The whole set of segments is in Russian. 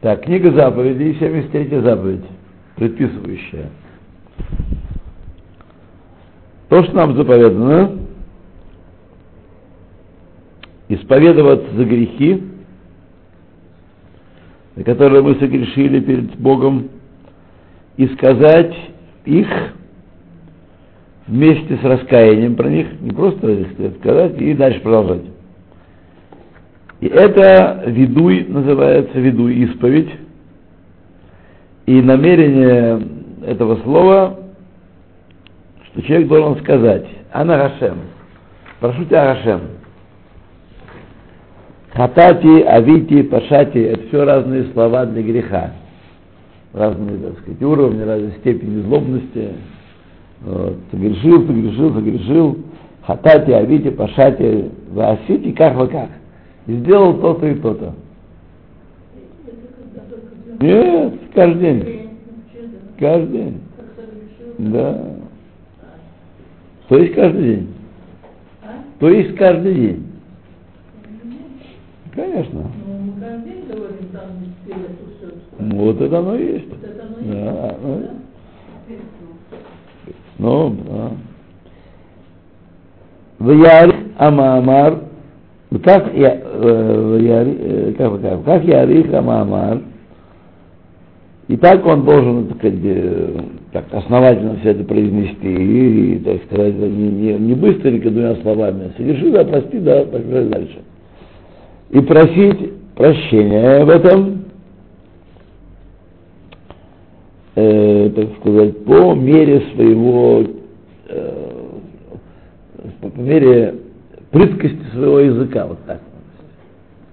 Так, книга заповедей, 73 заповедь, предписывающая. То, что нам заповедано, исповедоваться за грехи, на которые мы согрешили перед Богом, и сказать их вместе с раскаянием про них, не просто сказать и дальше продолжать. И это ведуй называется, ведуй исповедь. И намерение этого слова, что человек должен сказать, Ана Гашем, прошу тебя Гашем, Хатати, Авити, Пашати, это все разные слова для греха. Разные, так сказать, уровни, разные степени злобности. Вот. Согрешил, согрешил, согрешил. Хатати, Авити, Пашати, Васити, как вы как. И сделал то-то и то-то. Нет, каждый день. Каждый день. Да. То есть каждый день. То есть каждый день. Конечно. Вот это оно и есть. Да. Ну, да. Ваяр как, как я Арих Амамар, и так он должен, так э, так основательно все это произнести, и, так сказать, не, не, не быстренько двумя словами, соверши, да, прости, да, пошли дальше. И просить прощения в этом, э, так сказать, по мере своего, э, по мере прыткости своего языка, вот так.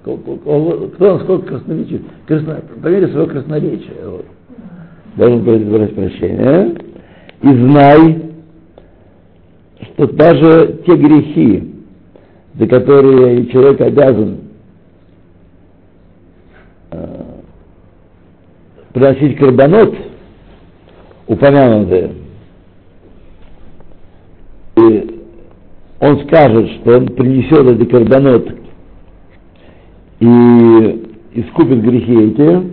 Кто насколько красноречив? Красно, по мере своего красноречия. Вот. Должен просить прощения. И знай, что даже те грехи, за которые человек обязан э, приносить карбонот, упомянутые, и он скажет, что он принесет этот карбонот и искупит грехи эти,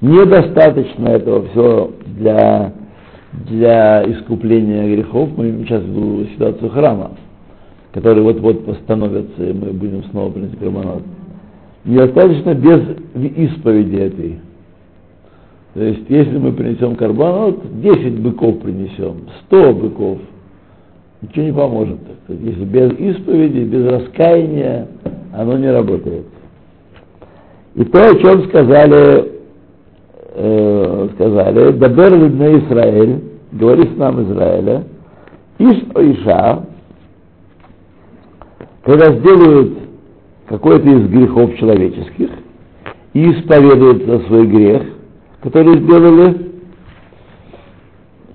недостаточно этого все для, для искупления грехов. Мы сейчас в ситуацию храма, который вот-вот постановится, и мы будем снова приносить карбонат. Недостаточно без исповеди этой. То есть, если мы принесем карбонат, 10 быков принесем, 100 быков, ничего не поможет. Если без исповеди, без раскаяния, оно не работает. И то, о чем сказали, э, сказали, Дабер Лидна Израиль, говори с нам Израиля, Иш Иша, когда сделают какой-то из грехов человеческих и исповедуют за свой грех, который сделали,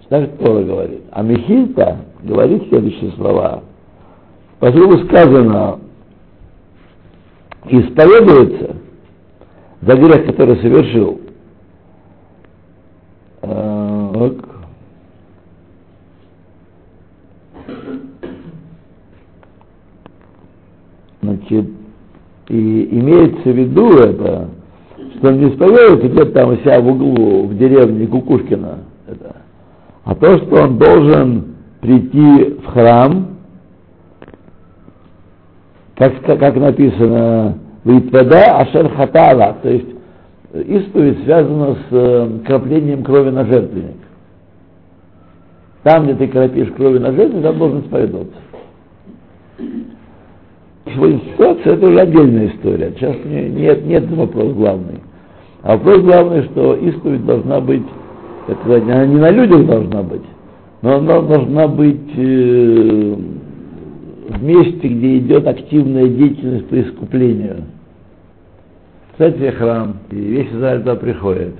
так Тора говорит. А Михильта говорит следующие слова. Поскольку сказано, исповедуется за грех, который совершил, так, значит, и имеется в виду это, что он не исповедуется где-то там у себя в углу, в деревне Кукушкина, это, а то, что он должен прийти в храм, как, как написано, Витвада Ашер Хатала, то есть исповедь связана с э, краплением крови на жертвенник. Там, где ты кропишь крови на жертвенник, там должен исповедоваться. Сегодня ситуация это уже отдельная история. Сейчас нет, нет вопрос главный. А вопрос главный, что исповедь должна быть, сказать, она не на людях должна быть, но она должна быть э, в месте, где идет активная деятельность по искуплению. Кстати, храм, и весь Израиль туда приходит.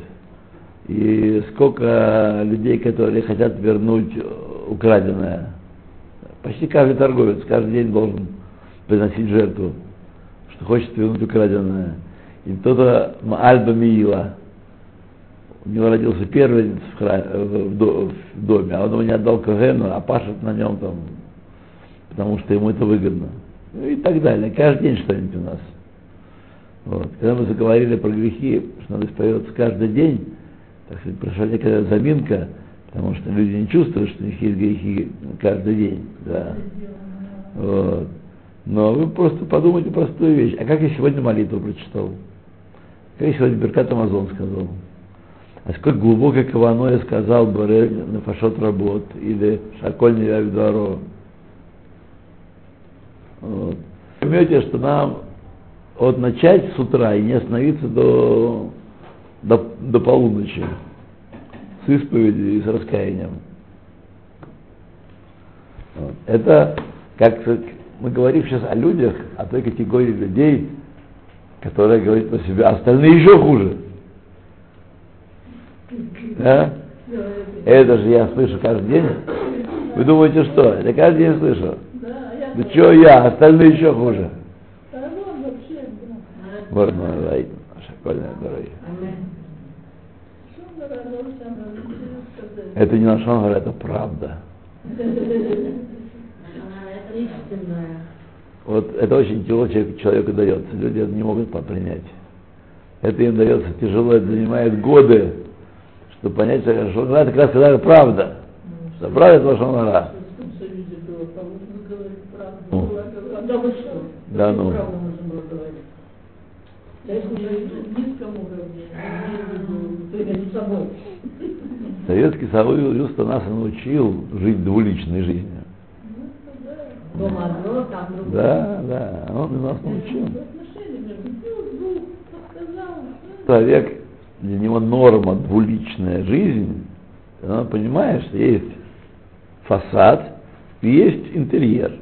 И сколько людей, которые хотят вернуть украденное. Почти каждый торговец каждый день должен приносить жертву, что хочет вернуть украденное. И кто-то Альба Миила, у него родился первенец в, храме, в, в доме, а он его не отдал Когену, а пашет на нем там, потому что ему это выгодно. Ну и так далее. Каждый день что-нибудь у нас. Вот. Когда мы заговорили про грехи, что надо исповедоваться каждый день, так сказать, прошла некая заминка, потому что люди не чувствуют, что у них есть грехи каждый день. Да. Вот. Но вы просто подумайте простую вещь. А как я сегодня молитву прочитал? Как я сегодня Беркат Амазон сказал? А сколько глубокое кавано я сказал Барель на фашот работ или Шаколь Невявидуаро. Вот. Поймете, что нам вот начать с утра и не остановиться до, до, до полуночи с исповедью и с раскаянием. Вот. Это как мы говорим сейчас о людях, о той категории людей, которая говорит про себя, остальные еще хуже. Да? Это же я слышу каждый день. Вы думаете, что? Я каждый день слышу. Да что я, остальные еще хуже. Борна Райт, шокольная дорога. Это не наш это правда. Вот это очень тяжело человеку дается. Люди это не могут принять. Это им дается тяжело, это занимает годы, чтобы понять, что Лошонара это как раз когда правда. Что правда это Лошонара. Ну. Да, ну. Советский Союз нас научил жить двуличной жизнью. Дома одно, там другое. Да, да, он нас научил. Человек, для него норма двуличная жизнь, он понимает, что есть фасад и есть интерьер.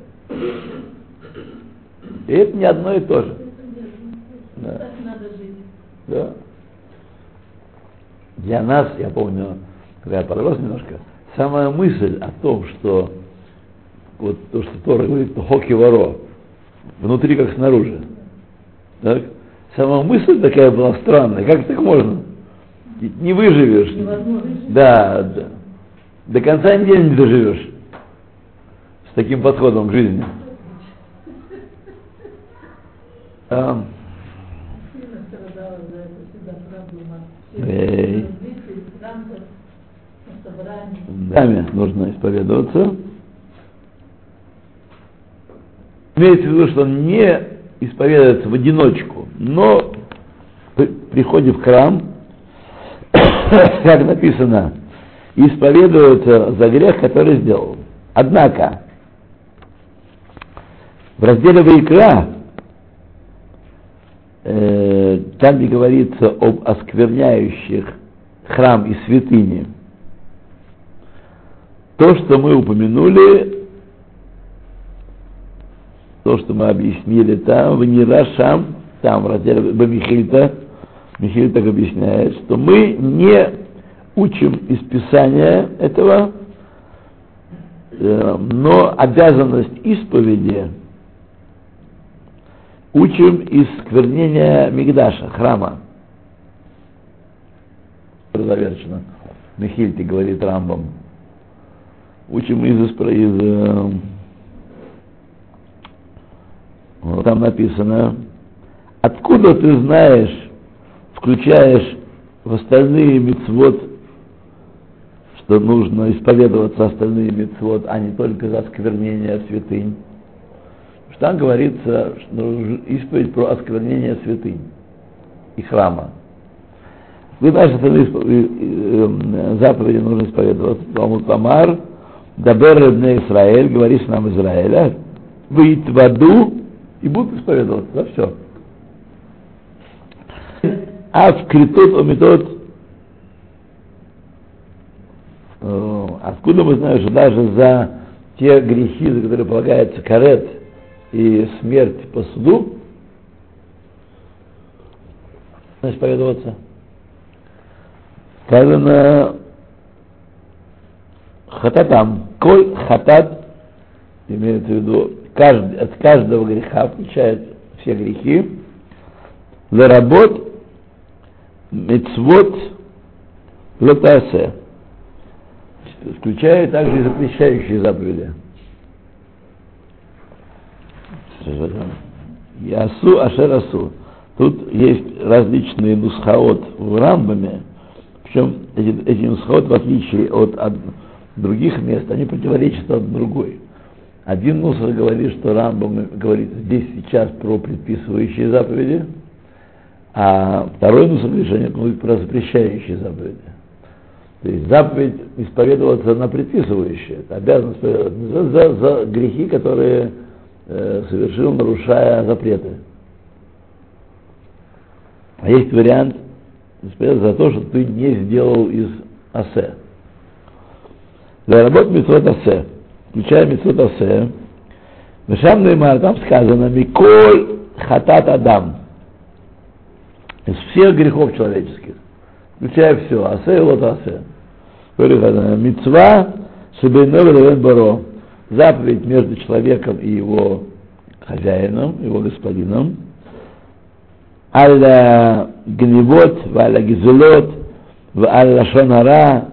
И это не одно и то же. Да. Да. Для нас, я помню, когда я подрос немножко, самая мысль о том, что вот то, что Тора говорит, хоки воро, внутри как снаружи. Так? Сама мысль такая была странная, как так можно? Не выживешь. Да, да. До конца недели не доживешь с таким подходом к жизни. А, Эй. Даме нужно исповедоваться. Имеется в виду, что он не исповедуется в одиночку, но приходит в храм, как написано, исповедуется за грех, который сделал. Однако, в разделе Вайкра, э, там, где говорится об оскверняющих храм и святыни, то, что мы упомянули, то, что мы объяснили там, в Нирашам, там в разделе Бамихильта, Михаил так объясняет, что мы не учим из Писания этого, э, но обязанность исповеди учим из сквернения Мигдаша, храма. Завершено. Михильте говорит Рамбам. Учим из, из э, там написано, откуда ты знаешь, включаешь в остальные мецвод, что нужно исповедоваться остальные мецвод, а не только за осквернение святынь. Что там говорится, что исповедь про осквернение святынь и храма. Вы знаете, остальные э, заповеди нужно исповедоваться. Талмуд Тамар, Дабер Ребне Израиль, говори с нам Израиля, выйти в аду и будут исповедоваться, да, все. А в критот омитот, э, откуда мы знаем, что даже за те грехи, за которые полагается карет и смерть по суду, исповедоваться. Сказано хататам, коль хатат, имеется в виду каждый, от каждого греха, включает все грехи, ларабот мецвод лотасе, включая также запрещающие заповеди. Ясу ашерасу. Тут есть различные нусхаот в Рамбаме, причем эти, эти нусхаот, в отличие от, от других мест, они противоречат одна другой. Один нусах говорит, что Рамбам говорит здесь сейчас про предписывающие заповеди, а второй что они говорят про запрещающие заповеди. То есть заповедь исповедоваться на предписывающие, это обязанность за, за, за грехи, которые э, совершил, нарушая запреты. А есть вариант за то, что ты не сделал из асе. Для работы митцвот асе, включая митцвот асе, Вешам Неймар, там сказано, Миколь хатат адам, из всех грехов человеческих, включая все, асе и вот асе. Мецва Шебейнов Баро. Заповедь между человеком и его хозяином, его господином. Алла гневот, валя гизелот, валя шонара.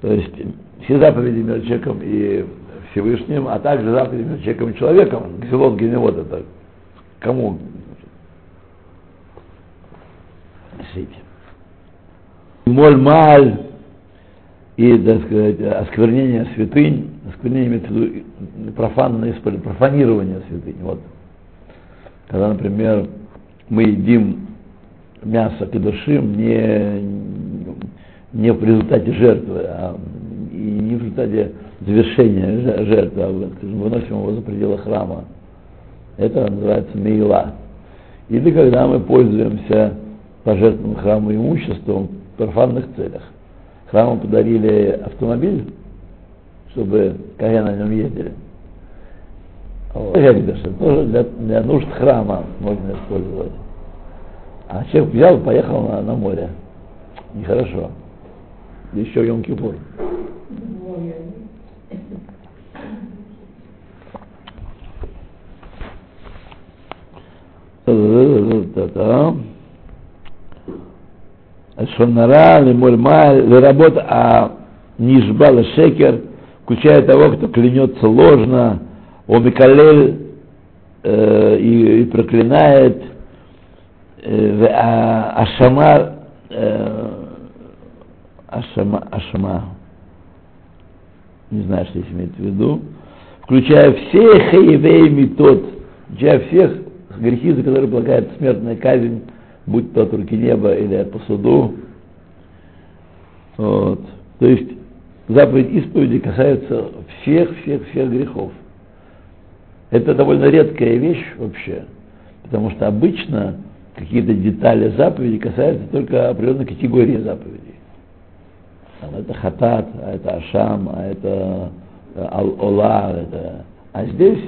То есть все заповеди между человеком и Всевышним, а также заповеди между человеком и человеком. Гзелот, гневот это кому? Моль маль, и, так сказать, осквернение святынь, осквернение имеется в виду профанное профанирование святынь. Вот. Когда, например, мы едим мясо кедушим не, не в результате жертвы, а и не в результате завершения жертвы, а выносим его за пределы храма. Это называется мейла. Или когда мы пользуемся пожертвованным храму имуществом в профанных целях храму подарили автомобиль, чтобы коня на нем ездили. Вот. Тоже для, для нужд храма можно использовать. А человек взял и поехал на, на море. Нехорошо. Еще Йом-Кипур. Да-да-да-да-да. Шонара, Лемульма, работа, а Нишбала Шекер, включая того, кто клянется ложно, Омикалель э, и, и проклинает, э, а, Ашама, э, Ашама, Ашама, не знаю, что здесь имеет в виду, включая все хейвей метод, включая всех грехи, за которые полагает смертная казнь, будь то от руки неба или по суду. Вот. То есть заповедь исповеди касается всех-всех-всех грехов. Это довольно редкая вещь вообще, потому что обычно какие-то детали заповеди касаются только определенной категории заповедей. Там, это хатат, а это ашам, а это э, ал-ола, это... а здесь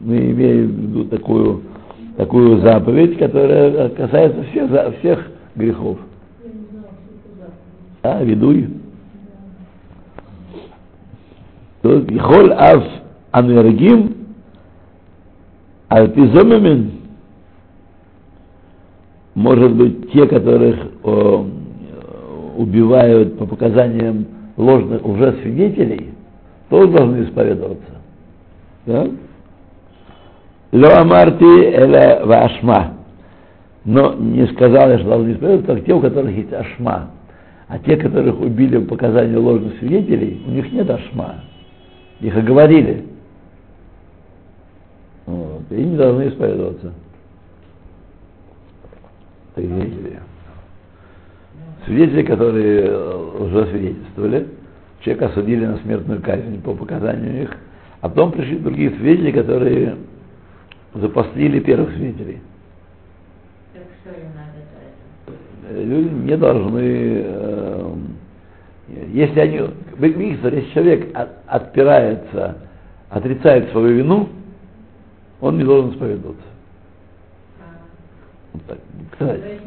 мы имеем в виду такую такую заповедь, которая касается всех, всех грехов. А, ведуй. Холь ав анергим альпизомимин может быть те, которых о, убивают по показаниям ложных уже свидетелей, тоже должны исповедоваться. Да? Ло амарти эле вашма. Но не сказал я, что должны исповедовать, как те, у которых есть ашма. А те, которых убили по показанию ложных свидетелей, у них нет ашма. Их оговорили. Вот. И не должны исповедоваться. Свидетели. Свидетели, которые уже свидетельствовали, человека осудили на смертную казнь по показанию их, а потом пришли другие свидетели, которые запаслили первых свидетелей. Люди не должны, э, если они, видите, если человек от, отпирается, отрицает свою вину, он не должен исповедоваться. Вот так. Кстати,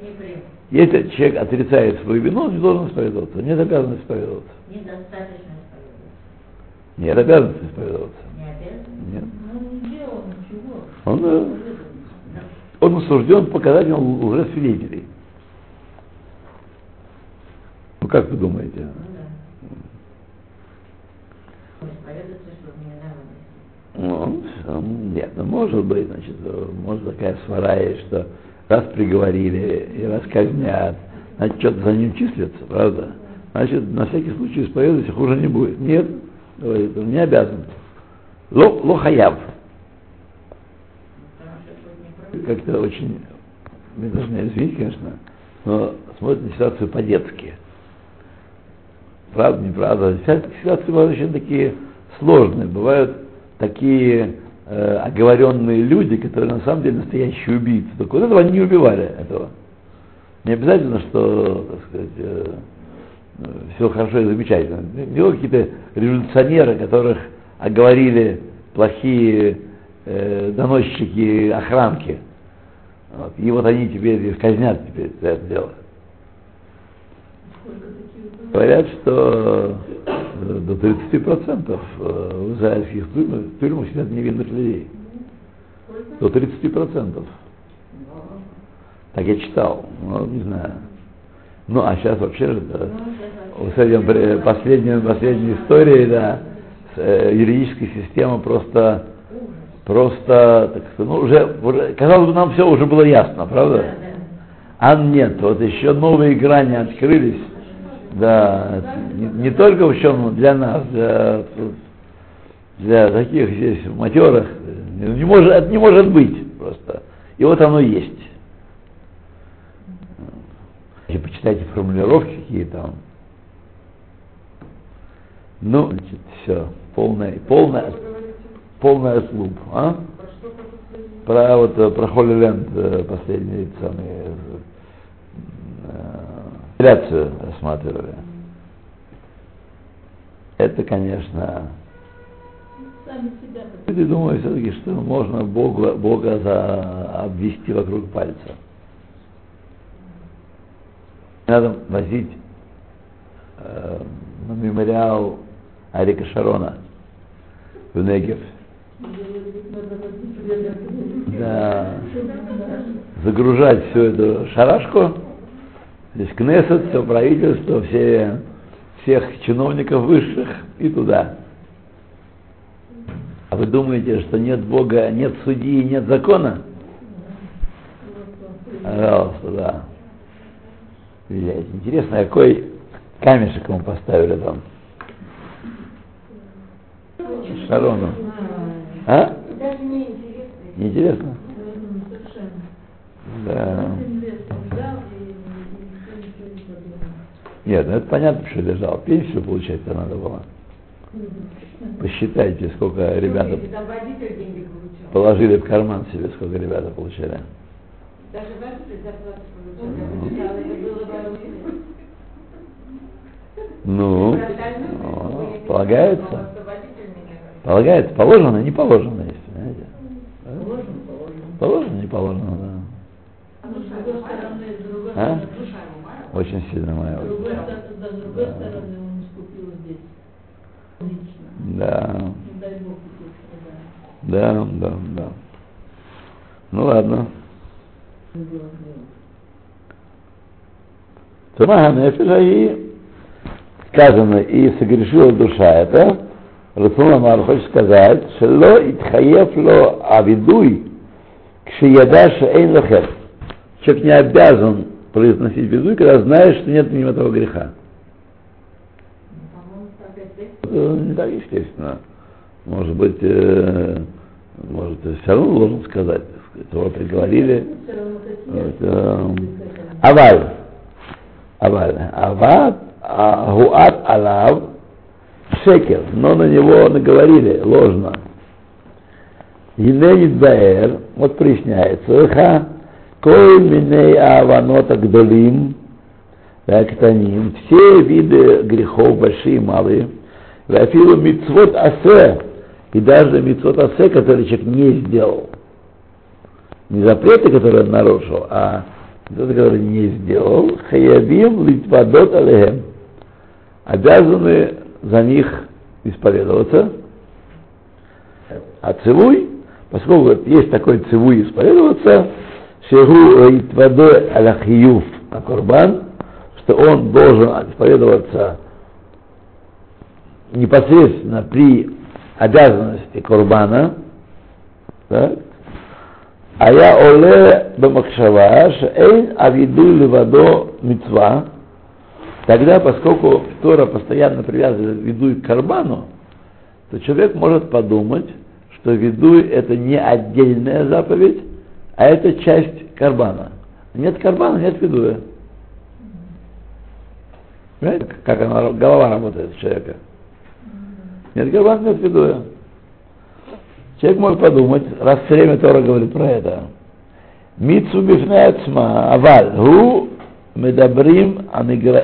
если человек отрицает свою вину, он не должен исповедоваться, нет обязанности исповедоваться. Недостаточно исповедоваться. Нет обязанности исповедоваться. Не обязан? Нет. Ну, не делал ничего. Он, э, он осужден показанием уже свидетелей. Ну как вы думаете? Ну. Ну, нет, ну может быть, значит, э, может такая свара есть, что раз приговорили и раз казнят, значит, что-то за ним числится, правда? Значит, на всякий случай исповедуйся, хуже не будет. Нет, говорит, он не обязан. Ло, лохаяв. Как-то очень, даже не извинить, конечно, но смотрит на ситуацию по-детски. Правда, неправда. Ситуации бывают очень такие сложные. Бывают такие э, оговоренные люди, которые на самом деле настоящие убийцы. Только вот этого они не убивали, этого. Не обязательно, что, так сказать, э, все хорошо и замечательно. Не какие-то революционеры, которых оговорили плохие э, доносчики, охранки. Вот. И вот они теперь казнят теперь за это дело. Говорят, что э, до 30% э, в израильских тюрьмах, тюрьмах сидят невинных людей. До 30%. Так я читал, ну, не знаю. Ну, а сейчас вообще же, да, с этим последней, последней историей, да, юридическая система просто, просто, так ну, уже, казалось бы, нам все уже было ясно, правда? А нет, вот еще новые грани открылись, да, не, не только в чем для нас, для, для таких здесь матерых, не может, это не может быть просто. И вот оно есть. И почитайте формулировки какие там. Ну, значит, все, полная, полная, полная слуп, а? Про вот э, про Холли Ленд э, последний самый апелляцию рассматривали. Это, конечно, люди думают все-таки, что можно Бога, Бога за, обвести вокруг пальца. Надо возить э, на мемориал Арика Шарона в Негев. Да. Загружать всю эту шарашку, здесь Кнессет, все правительство, все, всех чиновников высших и туда. А вы думаете, что нет Бога, нет судьи, нет закона? Пожалуйста, да. Влияет. Интересно, какой камешек ему поставили там? Шарону. А? Даже не интересно. Да. Не подумал. Нет, ну это понятно, что лежал. Пенсию получать-то надо было. Посчитайте, сколько ребята положили в карман себе, сколько ребята получали. Даже водитель зарплату получал. Я почитала, это было водитель. Ну, не полагается. знала, что водитель меня Полагается, положено, не положено, есть, понимаете? Да? Положено, положено. Положено, не положено, да. А с другой стороны, с другой стороны. Очень сильно моя. С другой стороны, да, с другой стороны, он искупил здесь. Лично. Да, Не дай Бог, страдает. да, да, да. Ну ладно. Тума Нефиша и сказано, и согрешила душа это, Расул Амар хочет сказать, шело итхаев ло авидуй, кшияда шеэйн лохер. Человек не обязан произносить видуй, когда знаешь, что нет в нем этого греха. Не так естественно. Может быть, э, может, все равно должен сказать, так приговорили. Вот, э, Аваль. Аваль. Ават, алав, шекер. Но на него наговорили ложно. Ененит баэр, вот проясняется, ха, кой миней аванот агдолим, актаним, все виды грехов, большие и малые, вафилу мицвот асе, и даже мицвот асе, который человек не сделал. Не запреты, которые он нарушил, а тот, который не сделал, хаябим литвадот алехем, обязаны за них исповедоваться. А цивуй, поскольку есть такой цивуй исповедоваться, шегу литвадо аляхиюф акурбан, что он должен исповедоваться непосредственно при обязанности курбана, так, А я оле бамакшава, эйн авиду левадо мецва. Тогда, поскольку Тора постоянно привязывает видуй к карбану, то человек может подумать, что видуй это не отдельная заповедь, а это часть карбана. Нет карбана, нет видуя. Понимаете, как она, голова работает человека? Нет карбана, нет видуя. Человек может подумать, раз все время Тора говорит про это. Мицу бифнецма, аваль, гу медабрим,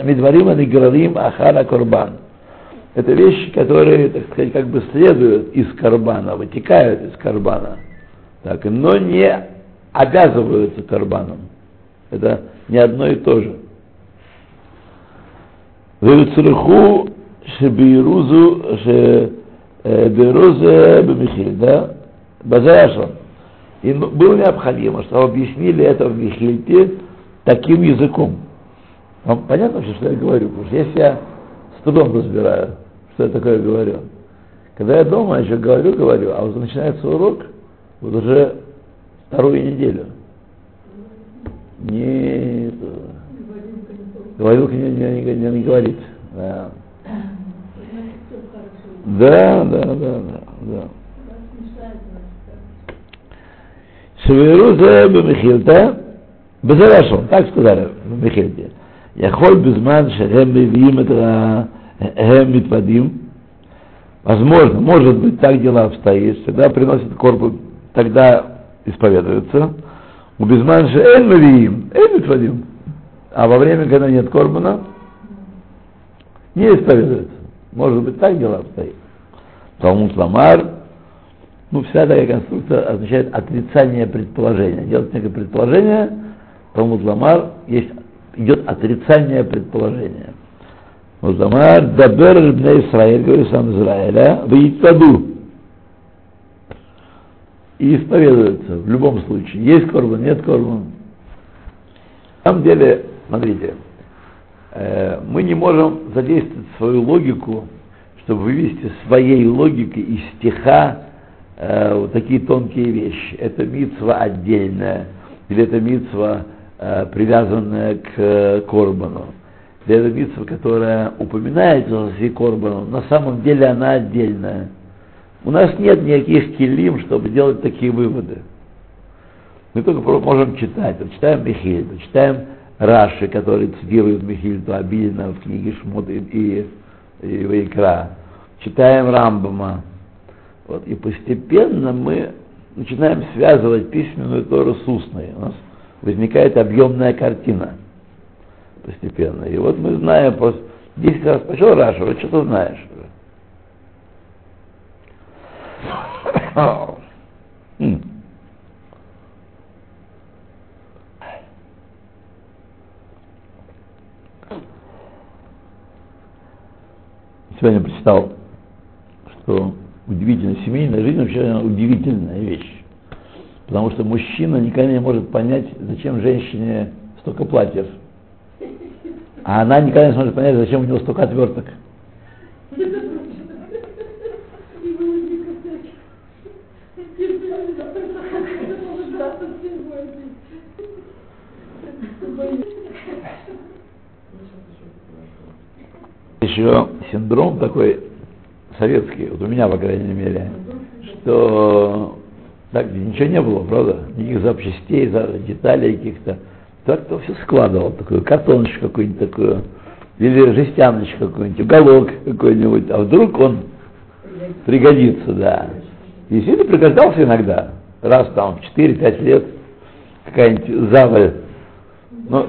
медварим аниграрим ахара корбан. Это вещи, которые, так сказать, как бы следуют из карбана, вытекают из карбана, так, но не обязываются карбаном. Это не одно и то же. Вецруху шебирузу шебирузе бемихиль, да? Базаяшон. И было необходимо, чтобы объяснили это в Михильте таким языком. Вам понятно, что я говорю? Потому что если я с трудом разбираю, что я такое говорю. Когда я дома еще говорю, говорю, а вот начинается урок, вот уже вторую неделю. Не говорилка не, не, не, не, не говорит. Да. Да, да, да, да, да. Шеверузе бемихилта, Безерешон, так сказали в Мехельде. יכול בזמן שהם מביאים את ה... הם מתוודים, возможно, может быть, так дела обстоит, всегда приносят корпус, тогда исповедуются. У безманши эн мавиим, эн митвадим. А во время, когда нет корбана, не исповедуется. Может быть, так дела обстоит. Талмуд Ламар, ну, вся такая конструкция означает отрицание предположения. Делать некое предположение – Талмуд Ламар есть, идет отрицание предположения. Музамар дабер бне Исраиль, говорит сам Израиля, в Итаду. И исповедуется в любом случае. Есть корбан, нет корбан. На самом деле, смотрите, э, мы не можем задействовать свою логику, чтобы вывести своей логикой из стиха э, вот такие тонкие вещи. Это митсва отдельная, или это митсва, э, привязанная к э, корбану для митцва, которая упоминается в Корбану, на самом деле она отдельная. У нас нет никаких килим, чтобы делать такие выводы. Мы только можем читать. Вот читаем Михильду, читаем Раши, который цитирует Михильду обильно в книге Шмот и, и, и Вайкра. Читаем Рамбама. Вот, и постепенно мы начинаем связывать письменную Тору с устной. У нас возникает объемная картина – постепенно. И вот мы знаем, просто 10 раз пошел Раша, вот что-то знаешь. Сегодня прочитал, что удивительная семейная жизнь вообще удивительная вещь. Потому что мужчина никогда не может понять, зачем женщине столько платьев а она никогда не сможет понять, зачем у него столько отверток. Еще синдром такой советский, вот у меня, по крайней мере, что так ничего не было, правда? Никаких запчастей, деталей каких-то так-то все складывал, такую картоночку какую-нибудь такую, или жестяночку какую-нибудь, уголок какой-нибудь, а вдруг он пригодится, да. И это пригождался иногда, раз там, 4-5 лет, какая-нибудь заваль. Но,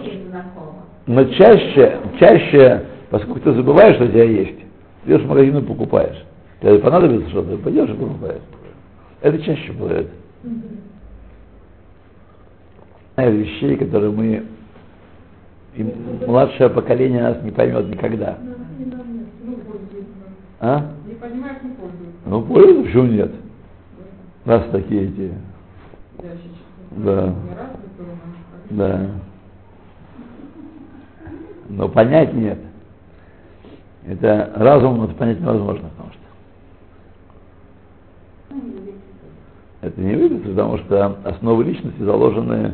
но чаще, чаще, поскольку ты забываешь, что у тебя есть, идешь в магазин и покупаешь. Тебе понадобится что-то, пойдешь и покупаешь. Это чаще бывает вещей, которые мы и младшее поколение нас не поймет никогда. А? Не понимаешь, не пользуются. Ну, пользуются, почему нет? Раз такие эти. Да. Да. Но понять нет. Это разумом это понять невозможно, потому что Это не выписано, потому что основы личности заложены,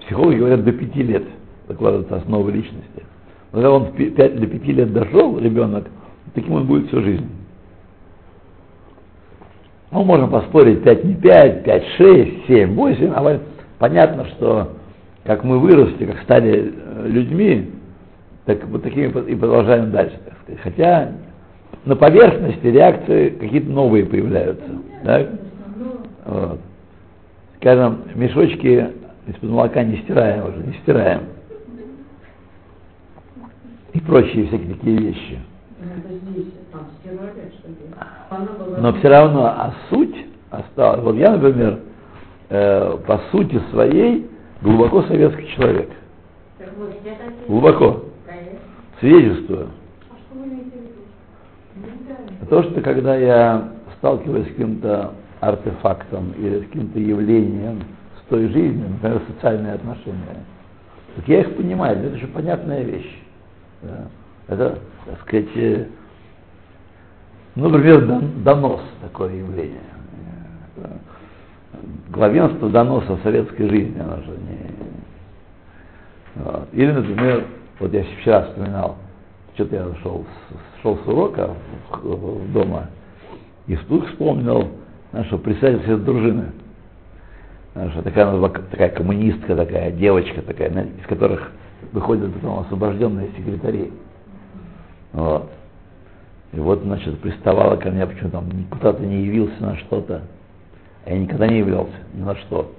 психологи говорят, до пяти лет закладываются основы личности. Но когда он пять- до пяти лет дошел, ребенок, таким он будет всю жизнь. Ну, можем поспорить, 5 не 5, 5, 6, 7, 8, а понятно, что как мы выросли, как стали э, людьми, так вот такими и продолжаем дальше, так сказать. Хотя на поверхности реакции какие-то новые появляются. Так? Вот. Скажем, мешочки из-под молока не стираем уже, не стираем. И прочие всякие такие вещи. Но все равно, а суть осталась. Вот я, например, э, по сути своей глубоко советский человек. Глубоко. Свидетельствую. То, что когда я сталкиваюсь с каким-то артефактом или каким-то явлением с той жизнью, например, социальные отношения, так я их понимаю, это же понятная вещь. Да. Это, так сказать, э, ну, например, дон- донос такое явление. Э, Главенство доноса в советской жизни, оно же не... Вот. Или, например, вот я вчера вспоминал, что-то я шел, шел с урока в- дома и вдруг вспомнил нашу председательницу дружины. Наша такая, была к- такая коммунистка, такая девочка, такая, из которых выходят потом освобожденные секретари. Вот. И вот, значит, приставала ко мне, почему там куда-то не явился на что-то. А я никогда не являлся ни на что.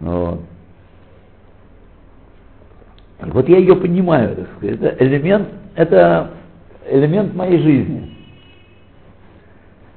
Вот. Вот я ее понимаю, так сказать. Это элемент, это элемент моей жизни.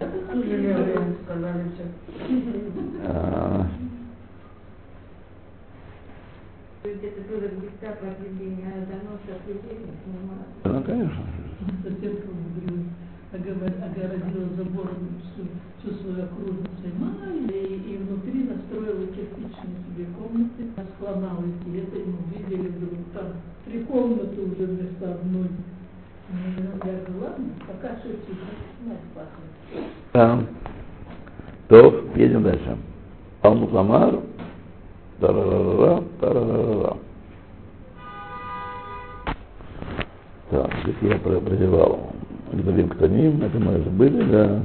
А, а ну, конечно. соседка огородила забором всю, всю свою окружность, и, и внутри настроила кирпичные себе комнаты, склонала и это, мы видели вдруг там три комнаты уже вместо одной. Ну, Я говорю, ладно, пока что тихо, нас пахнет. Да. То, едем дальше. Талмуд Ламар, тарарара, тарарара. Так, здесь я про- прозевал. Гдалим Ктаним, это мы забыли, да.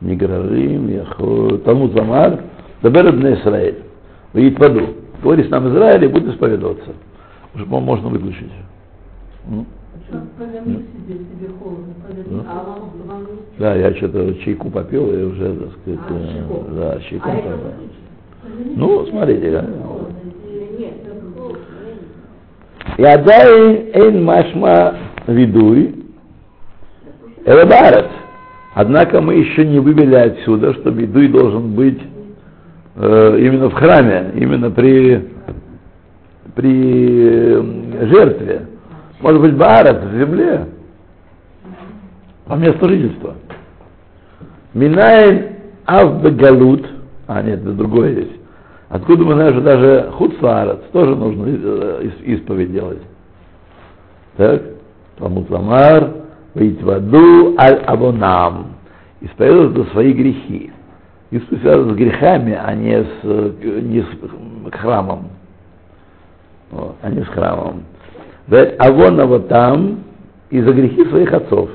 Ниграрим, Яхо, Талмуд Ламар, Дабер Бне Исраэль. Выйдет в аду. Говори с нам Израиль и будет исповедоваться. Уже, можно выключить. Ну. Да, я что-то чайку попил и уже, так сказать, э, да, чайку попил. Ну, смотрите, да. Ядай эйн машма видуй, Элабарет. Однако мы еще не вывели отсюда, что видуй должен быть э, именно в храме, именно при, при э, жертве. Может быть, Баарат, в земле, по месту жительства. Минаем Авбегалут, а нет, это другое есть. Откуда мы знаем, что даже Хуцларец тоже нужно э, ис- исповедь делать. Так? Талмуд Ламар, выйти в аду аль абонам. Исповедовать за свои грехи. Исповедь связана с грехами, а не с, э, не с храмом. Вот, а не с храмом. Авона вот там и за грехи своих отцов.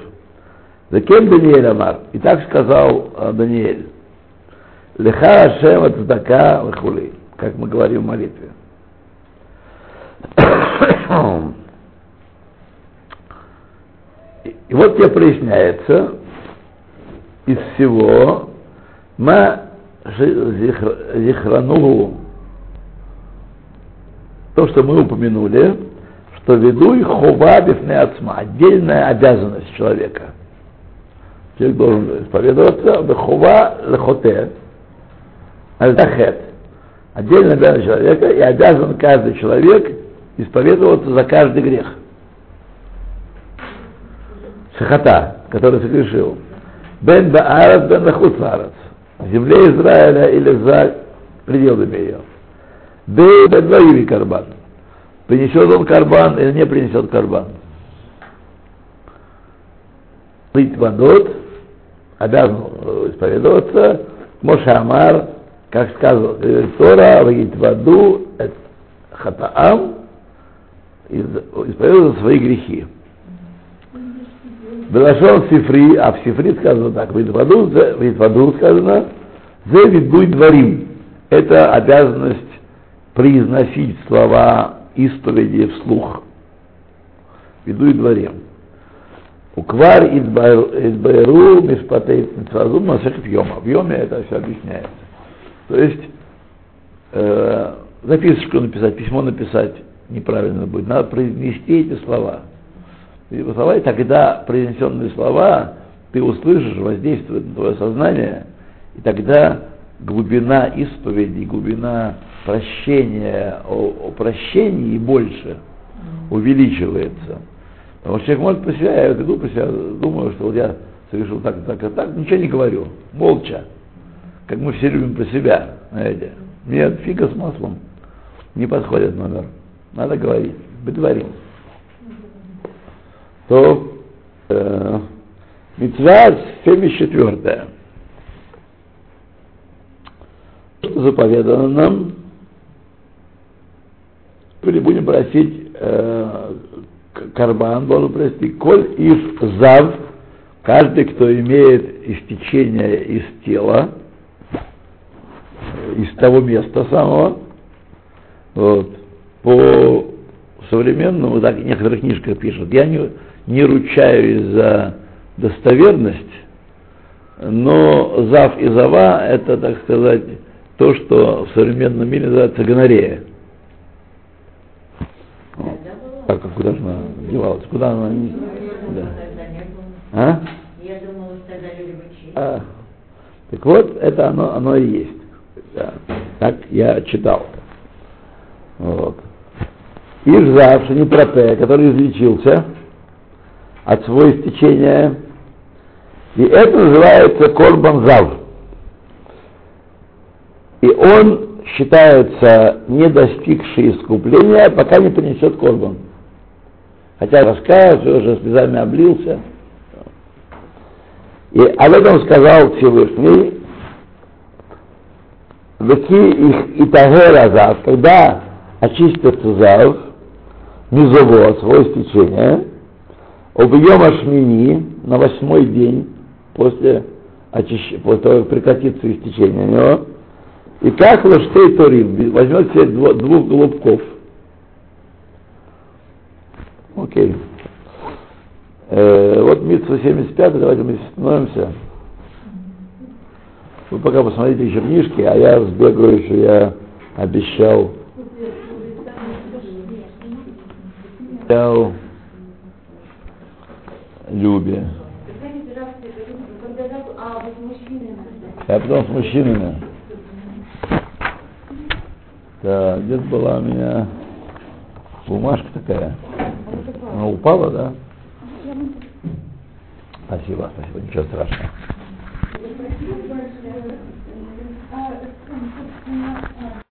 Закем Даниэль Амар. И так сказал э, Даниэль. Леха Ашем от Здака Лехули, как мы говорим в молитве. И вот тебе проясняется из всего ма зихранугу, то, что мы упомянули, что ведуй хова бифне ацма, отдельная обязанность человека. Человек должен исповедоваться, хова лехоте, Аль-Дахет. Отдельно обязан человека, и обязан каждый человек исповедоваться за каждый грех. Шахата, который согрешил. Бен Баарат, Бен Бахуцарат. В земле Израиля или за пределами ее. Бен Бен Карбан. Принесет он карбан или не принесет карбан. Литвадот обязан исповедоваться. Мошамар, как сказал Тора, Литваду, Хатаам, исповедовать свои грехи. Белашон Сифри, а в Сифри сказано так, в Итваду сказано, «Зе видуй дворим». Это обязанность произносить слова исповеди вслух. Видуй дворим. Уквар идбайру мишпатей митцвазу масехет йома. В йоме это все объясняется. То есть э, записочку написать, письмо написать неправильно будет. Надо произнести эти слова. Эти слова, и тогда произнесенные слова ты услышишь, воздействуют на твое сознание, и тогда глубина исповеди, глубина прощения, о, о прощении больше увеличивается. Потому что человек может про себя, я иду про себя, думаю, что вот я совершил так, так, и так, ничего не говорю, молча, как мы все любим про себя, знаете. Мне фига с маслом не подходит номер. Надо говорить, бедворим. То э, митцва 74. Что заповедано нам, или будем просить э, карбан, должен просить, коль из зав, каждый, кто имеет истечение из тела, из того места самого, вот, по современному, так в некоторых книжках пишут, я не, не ручаюсь за достоверность, но зав и зава это, так сказать, то, что в современном мире называется гонорея. Так, а куда же она девалась? Куда она? Да. А? А. Так вот, это оно, оно и есть. Да. Так я читал. Вот. Ижзав, Шанипропе, который излечился от своего истечения, и это называется Корбан Зав. И он считается не достигший искупления, пока не принесет Корбан. Хотя раскаялся, уже слезами облился. И об этом сказал Всевышний, Веки их и Тагера когда очистится Зав, Мизово, свое стечение, Объем Ашмини на восьмой день после, очищ... после того, как прекратится истечение у него, и как лоштей торим, возьмет себе двух голубков. Окей. Э, вот Митсу 75, давайте мы становимся. Вы пока посмотрите еще книжки, а я сбегаю еще, я обещал. Обещал Любе. Я потом с мужчинами. Да, где-то была у меня бумажка такая. Она упала, да? Спасибо, спасибо, ничего страшного.